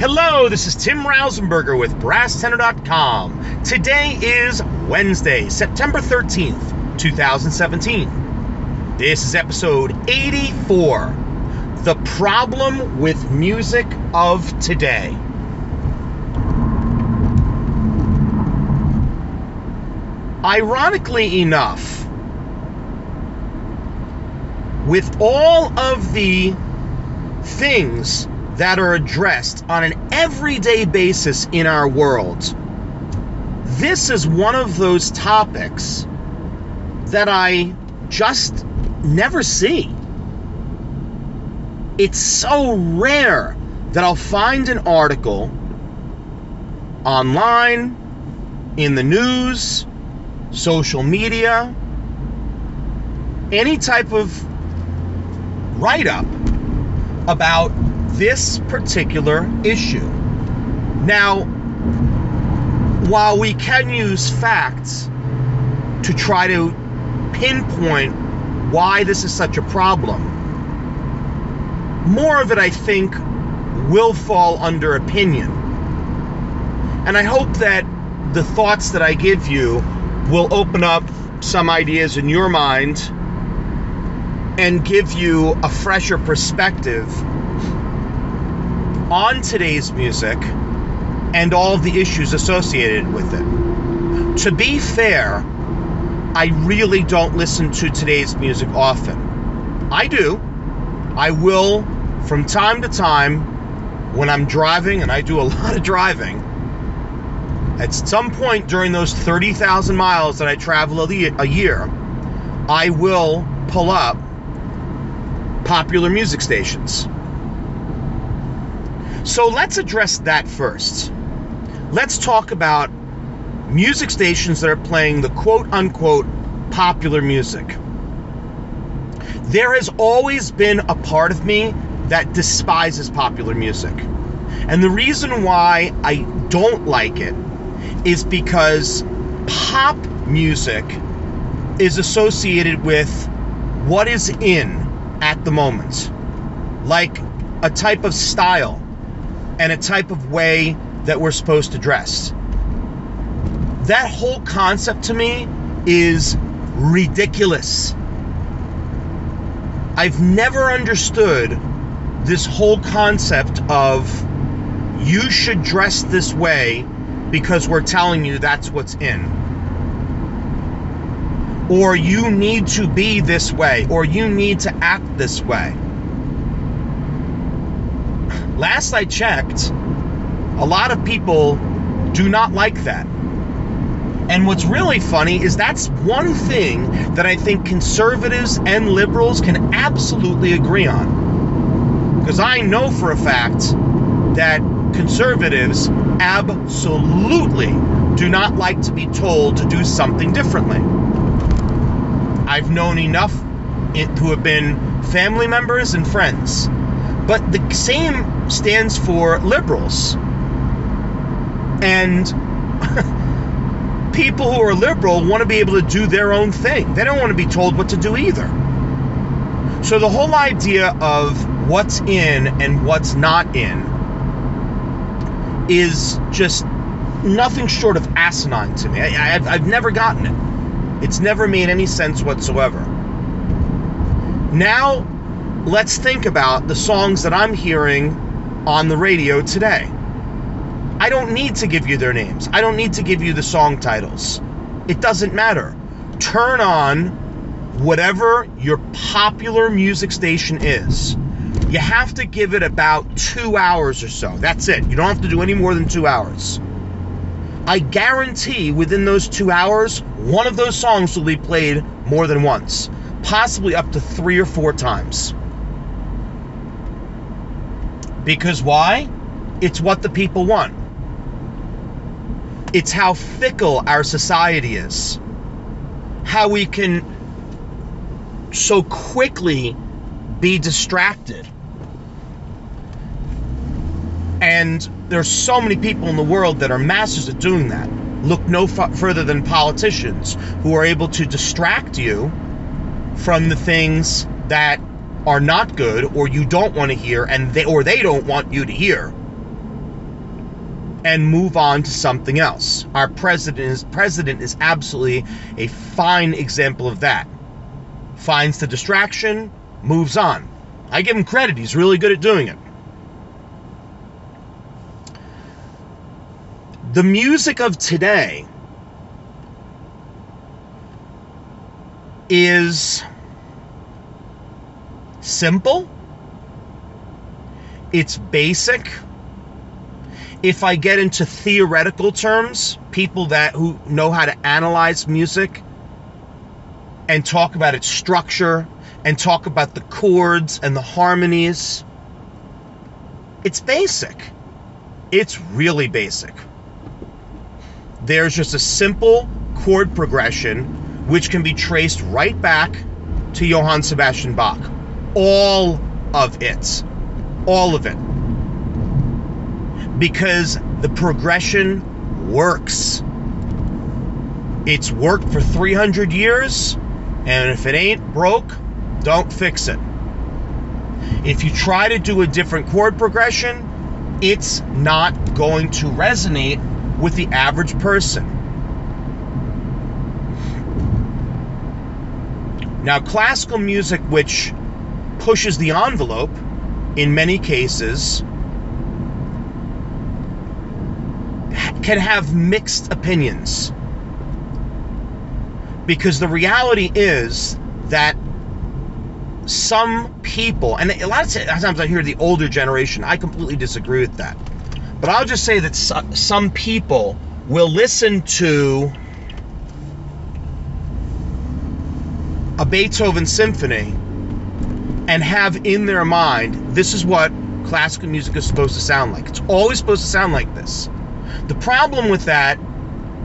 Hello, this is Tim Rausenberger with BrassTenor.com. Today is Wednesday, September 13th, 2017. This is episode 84 The Problem with Music of Today. Ironically enough, with all of the things that are addressed on an everyday basis in our world, this is one of those topics that I just never see. It's so rare that I'll find an article online, in the news, social media, any type of write up about this particular issue. Now, while we can use facts to try to pinpoint why this is such a problem, more of it, I think, will fall under opinion. And I hope that the thoughts that I give you will open up some ideas in your mind and give you a fresher perspective on today's music and all of the issues associated with it. To be fair, I really don't listen to today's music often. I do. I will from time to time when I'm driving, and I do a lot of driving. At some point during those 30,000 miles that I travel a year, I will pull up popular music stations. So let's address that first. Let's talk about music stations that are playing the quote unquote popular music. There has always been a part of me that despises popular music. And the reason why I don't like it is because pop music is associated with what is in at the moment, like a type of style and a type of way that we're supposed to dress. That whole concept to me is ridiculous. I've never understood this whole concept of you should dress this way because we're telling you that's what's in. Or you need to be this way, or you need to act this way. Last I checked, a lot of people do not like that. And what's really funny is that's one thing that I think conservatives and liberals can absolutely agree on. Because I know for a fact that conservatives absolutely do not like to be told to do something differently. I've known enough who have been family members and friends. But the same stands for liberals. And people who are liberal want to be able to do their own thing. They don't want to be told what to do either. So the whole idea of what's in and what's not in is just nothing short of asinine to me. I, have I've never gotten it. It's never made any sense whatsoever. Now, let's think about the songs that I'm hearing on the radio today. I don't need to give you their names. I don't need to give you the song titles. It doesn't matter. Turn on whatever your popular music station is you have to give it about two hours or so. That's it. You don't have to do any more than two hours. I guarantee within those two hours, one of those songs will be played more than once, possibly up to three or four times. Because why? It's what the people want. It's how fickle our society is. How we can so quickly be distracted. And there's so many people in the world that are masters at doing that. Look no f- further than politicians who are able to distract you from the things that are not good or you don't want to hear and they or they don't want you to hear and move on to something else. Our president is president is absolutely a fine example of that. Finds the distraction, moves on. I give him credit. He's really good at doing it. The music of today is simple. It's basic if I get into theoretical terms, people that who know how to analyze music and talk about its structure and talk about the chords and the harmonies, it's basic. It's really basic. There's just a simple chord progression which can be traced right back to Johann Sebastian Bach. All of it. All of it because the progression works. It's worked for 300 years, and if it ain't broke, don't fix it. If you try to do a different chord progression, it's not going to resonate with the average person. Now, classical music, which pushes the envelope in many cases, can have mixed opinions. Because the reality is that some people, and a lot of times I hear the older generation, I completely disagree with that. But I'll just say that some people will listen to a Beethoven symphony and have in their mind, this is what classical music is supposed to sound like. It's always supposed to sound like this. The problem with that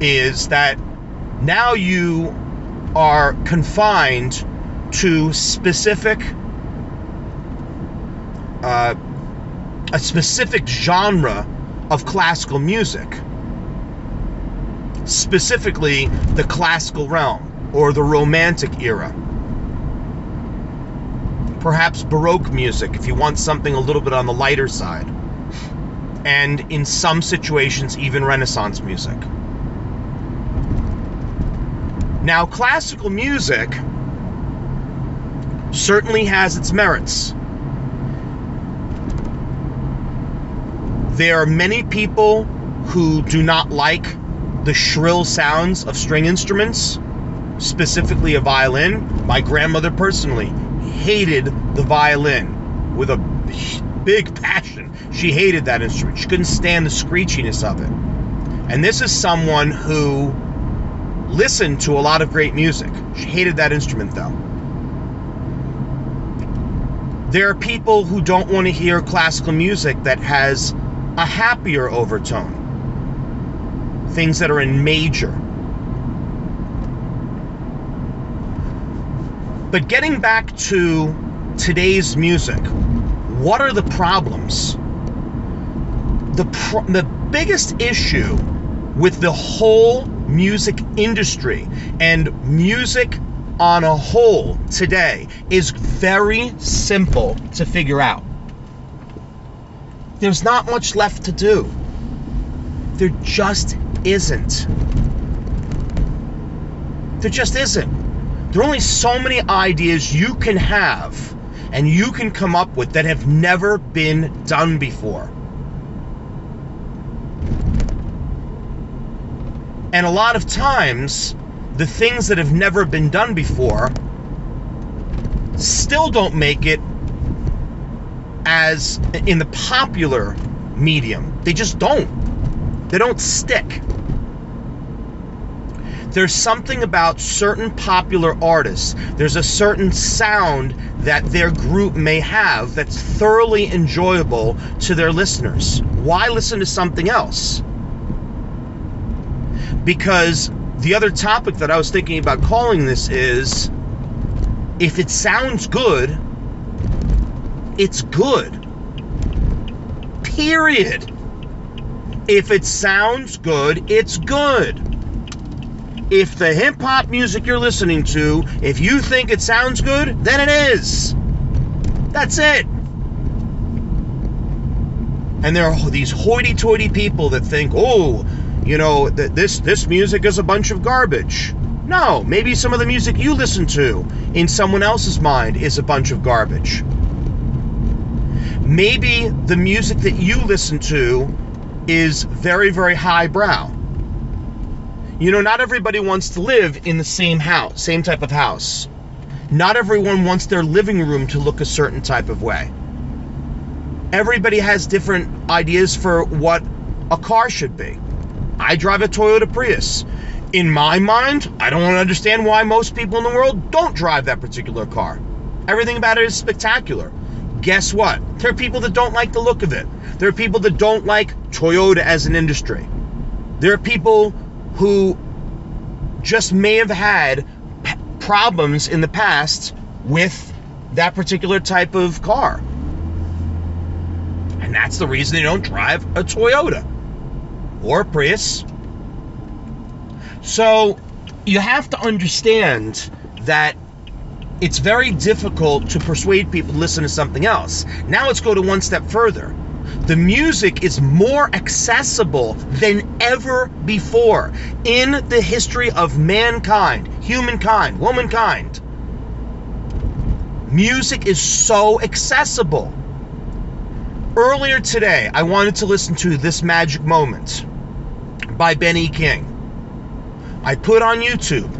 is that now you are confined to specific uh, a specific genre of classical music specifically the classical realm or the romantic era perhaps baroque music if you want something a little bit on the lighter side and in some situations, even Renaissance music. Now, classical music certainly has its merits. There are many people who do not like the shrill sounds of string instruments, specifically a violin. My grandmother personally hated the violin with a big passion. She hated that instrument. She couldn't stand the screechiness of it. And this is someone who listened to a lot of great music. She hated that instrument though. There are people who don't want to hear classical music that has a happier overtone. Things that are in major. But getting back to today's music, what are the problems? The, pro- the biggest issue with the whole music industry and music on a whole today is very simple to figure out. There's not much left to do. There just isn't. There just isn't. There are only so many ideas you can have and you can come up with that have never been done before. And a lot of times, the things that have never been done before still don't make it as in the popular medium. They just don't. They don't stick. There's something about certain popular artists, there's a certain sound that their group may have that's thoroughly enjoyable to their listeners. Why listen to something else? Because the other topic that I was thinking about calling this is if it sounds good, it's good. Period. If it sounds good, it's good if the hip hop music you're listening to, if you think it sounds good, then it is. That's it. And there are these hoity-toity people that think, "Oh, you know, that this this music is a bunch of garbage." No, maybe some of the music you listen to in someone else's mind is a bunch of garbage. Maybe the music that you listen to is very, very highbrow. You know, not everybody wants to live in the same house, same type of house. Not everyone wants their living room to look a certain type of way. Everybody has different ideas for what a car should be. I drive a Toyota Prius. In my mind, I don't understand why most people in the world don't drive that particular car. Everything about it is spectacular. Guess what? There are people that don't like the look of it. There are people that don't like Toyota as an industry. There are people who just may have had p- problems in the past with that particular type of car. And that's the reason they don't drive a Toyota or a Prius. So you have to understand that it's very difficult to persuade people to listen to something else. Now let's go to one step further. The music is more accessible than ever before in the history of mankind, humankind, womankind. Music is so accessible. Earlier today, I wanted to listen to This Magic Moment by Benny King. I put on YouTube.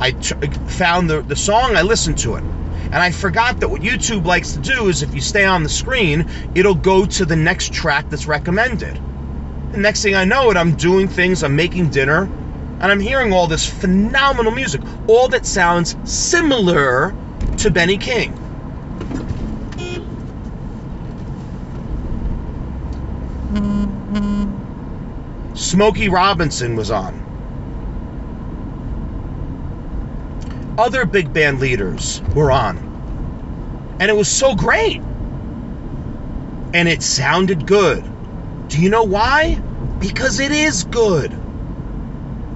I t- found the, the song, I listened to it. And I forgot that what YouTube likes to do is if you stay on the screen, it'll go to the next track that's recommended. The next thing I know it, I'm doing things, I'm making dinner, and I'm hearing all this phenomenal music, all that sounds similar to Benny King. Smokey Robinson was on. Other big band leaders were on. And it was so great. And it sounded good. Do you know why? Because it is good.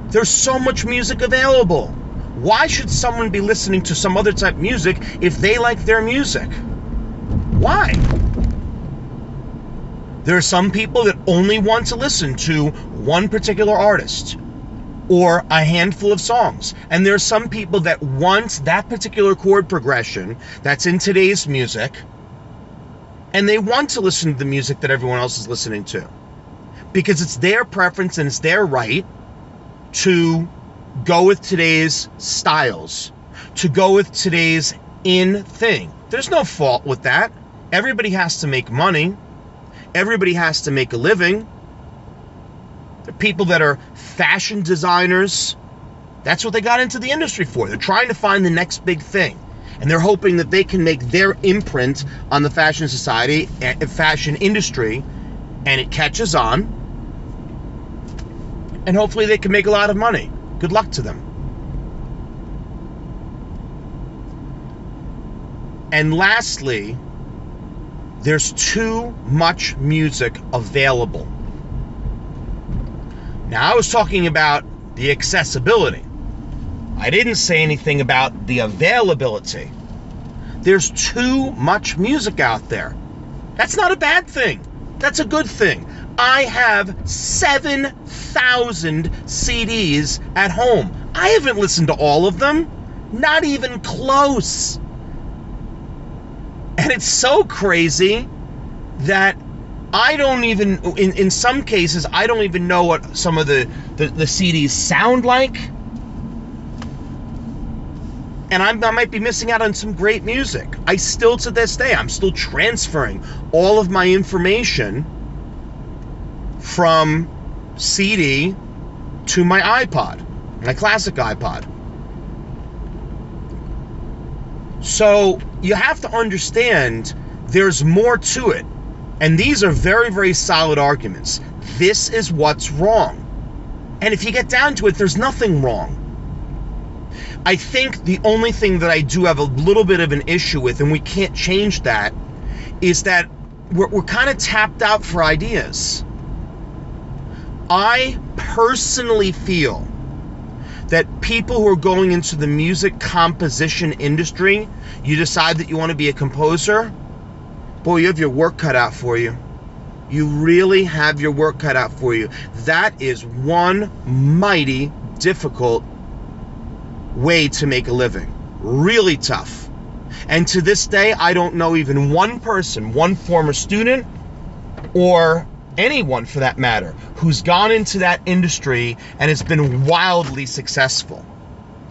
There's so much music available. Why should someone be listening to some other type of music if they like their music? Why? There are some people that only want to listen to one particular artist or a handful of songs. And there are some people that want that particular chord progression that's in today's music and they want to listen to the music that everyone else is listening to because it's their preference and it's their right to go with today's styles, to go with today's in thing. There's no fault with that. Everybody has to make money. Everybody has to make a living. Are people that are fashion designers. That's what they got into the industry for. They're trying to find the next big thing. And they're hoping that they can make their imprint on the fashion society, eh, fashion industry, and it catches on. And hopefully they can make a lot of money. Good luck to them. And lastly, there's too much music available. Now, I was talking about the accessibility. I didn't say anything about the availability. There's too much music out there. That's not a bad thing. That's a good thing. I have 7,000 CDs at home. I haven't listened to all of them. Not even close. And it's so crazy that I don't even, in, in some cases, I don't even know what some of the, the, the CDs sound like. And I'm, I might be missing out on some great music. I still, to this day, I'm still transferring all of my information from CD to my iPod, my classic iPod. So you have to understand there's more to it. And these are very, very solid arguments. This is what's wrong. And if you get down to it, there's nothing wrong. I think the only thing that I do have a little bit of an issue with, and we can't change that, is that we're, we're kind of tapped out for ideas. I personally feel that people who are going into the music composition industry, you decide that you want to be a composer, boy, you have your work cut out for you. you really have your work cut out for you. That is one mighty difficult way to make a living. Really tough. And to this day, I don't know even one person, one former student, or anyone for that matter, who's gone into that industry and has been wildly successful.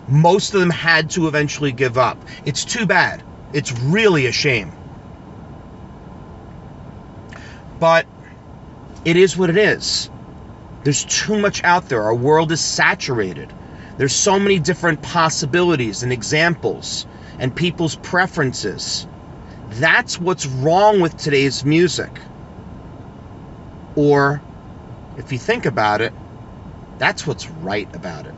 Most of them had to eventually give up. It's too bad. It's really a shame. But it is what it is. There's too much out there. Our world is saturated. There's so many different possibilities and examples and people's preferences. That's what's wrong with today's music. Or, if you think about it, that's what's right about it.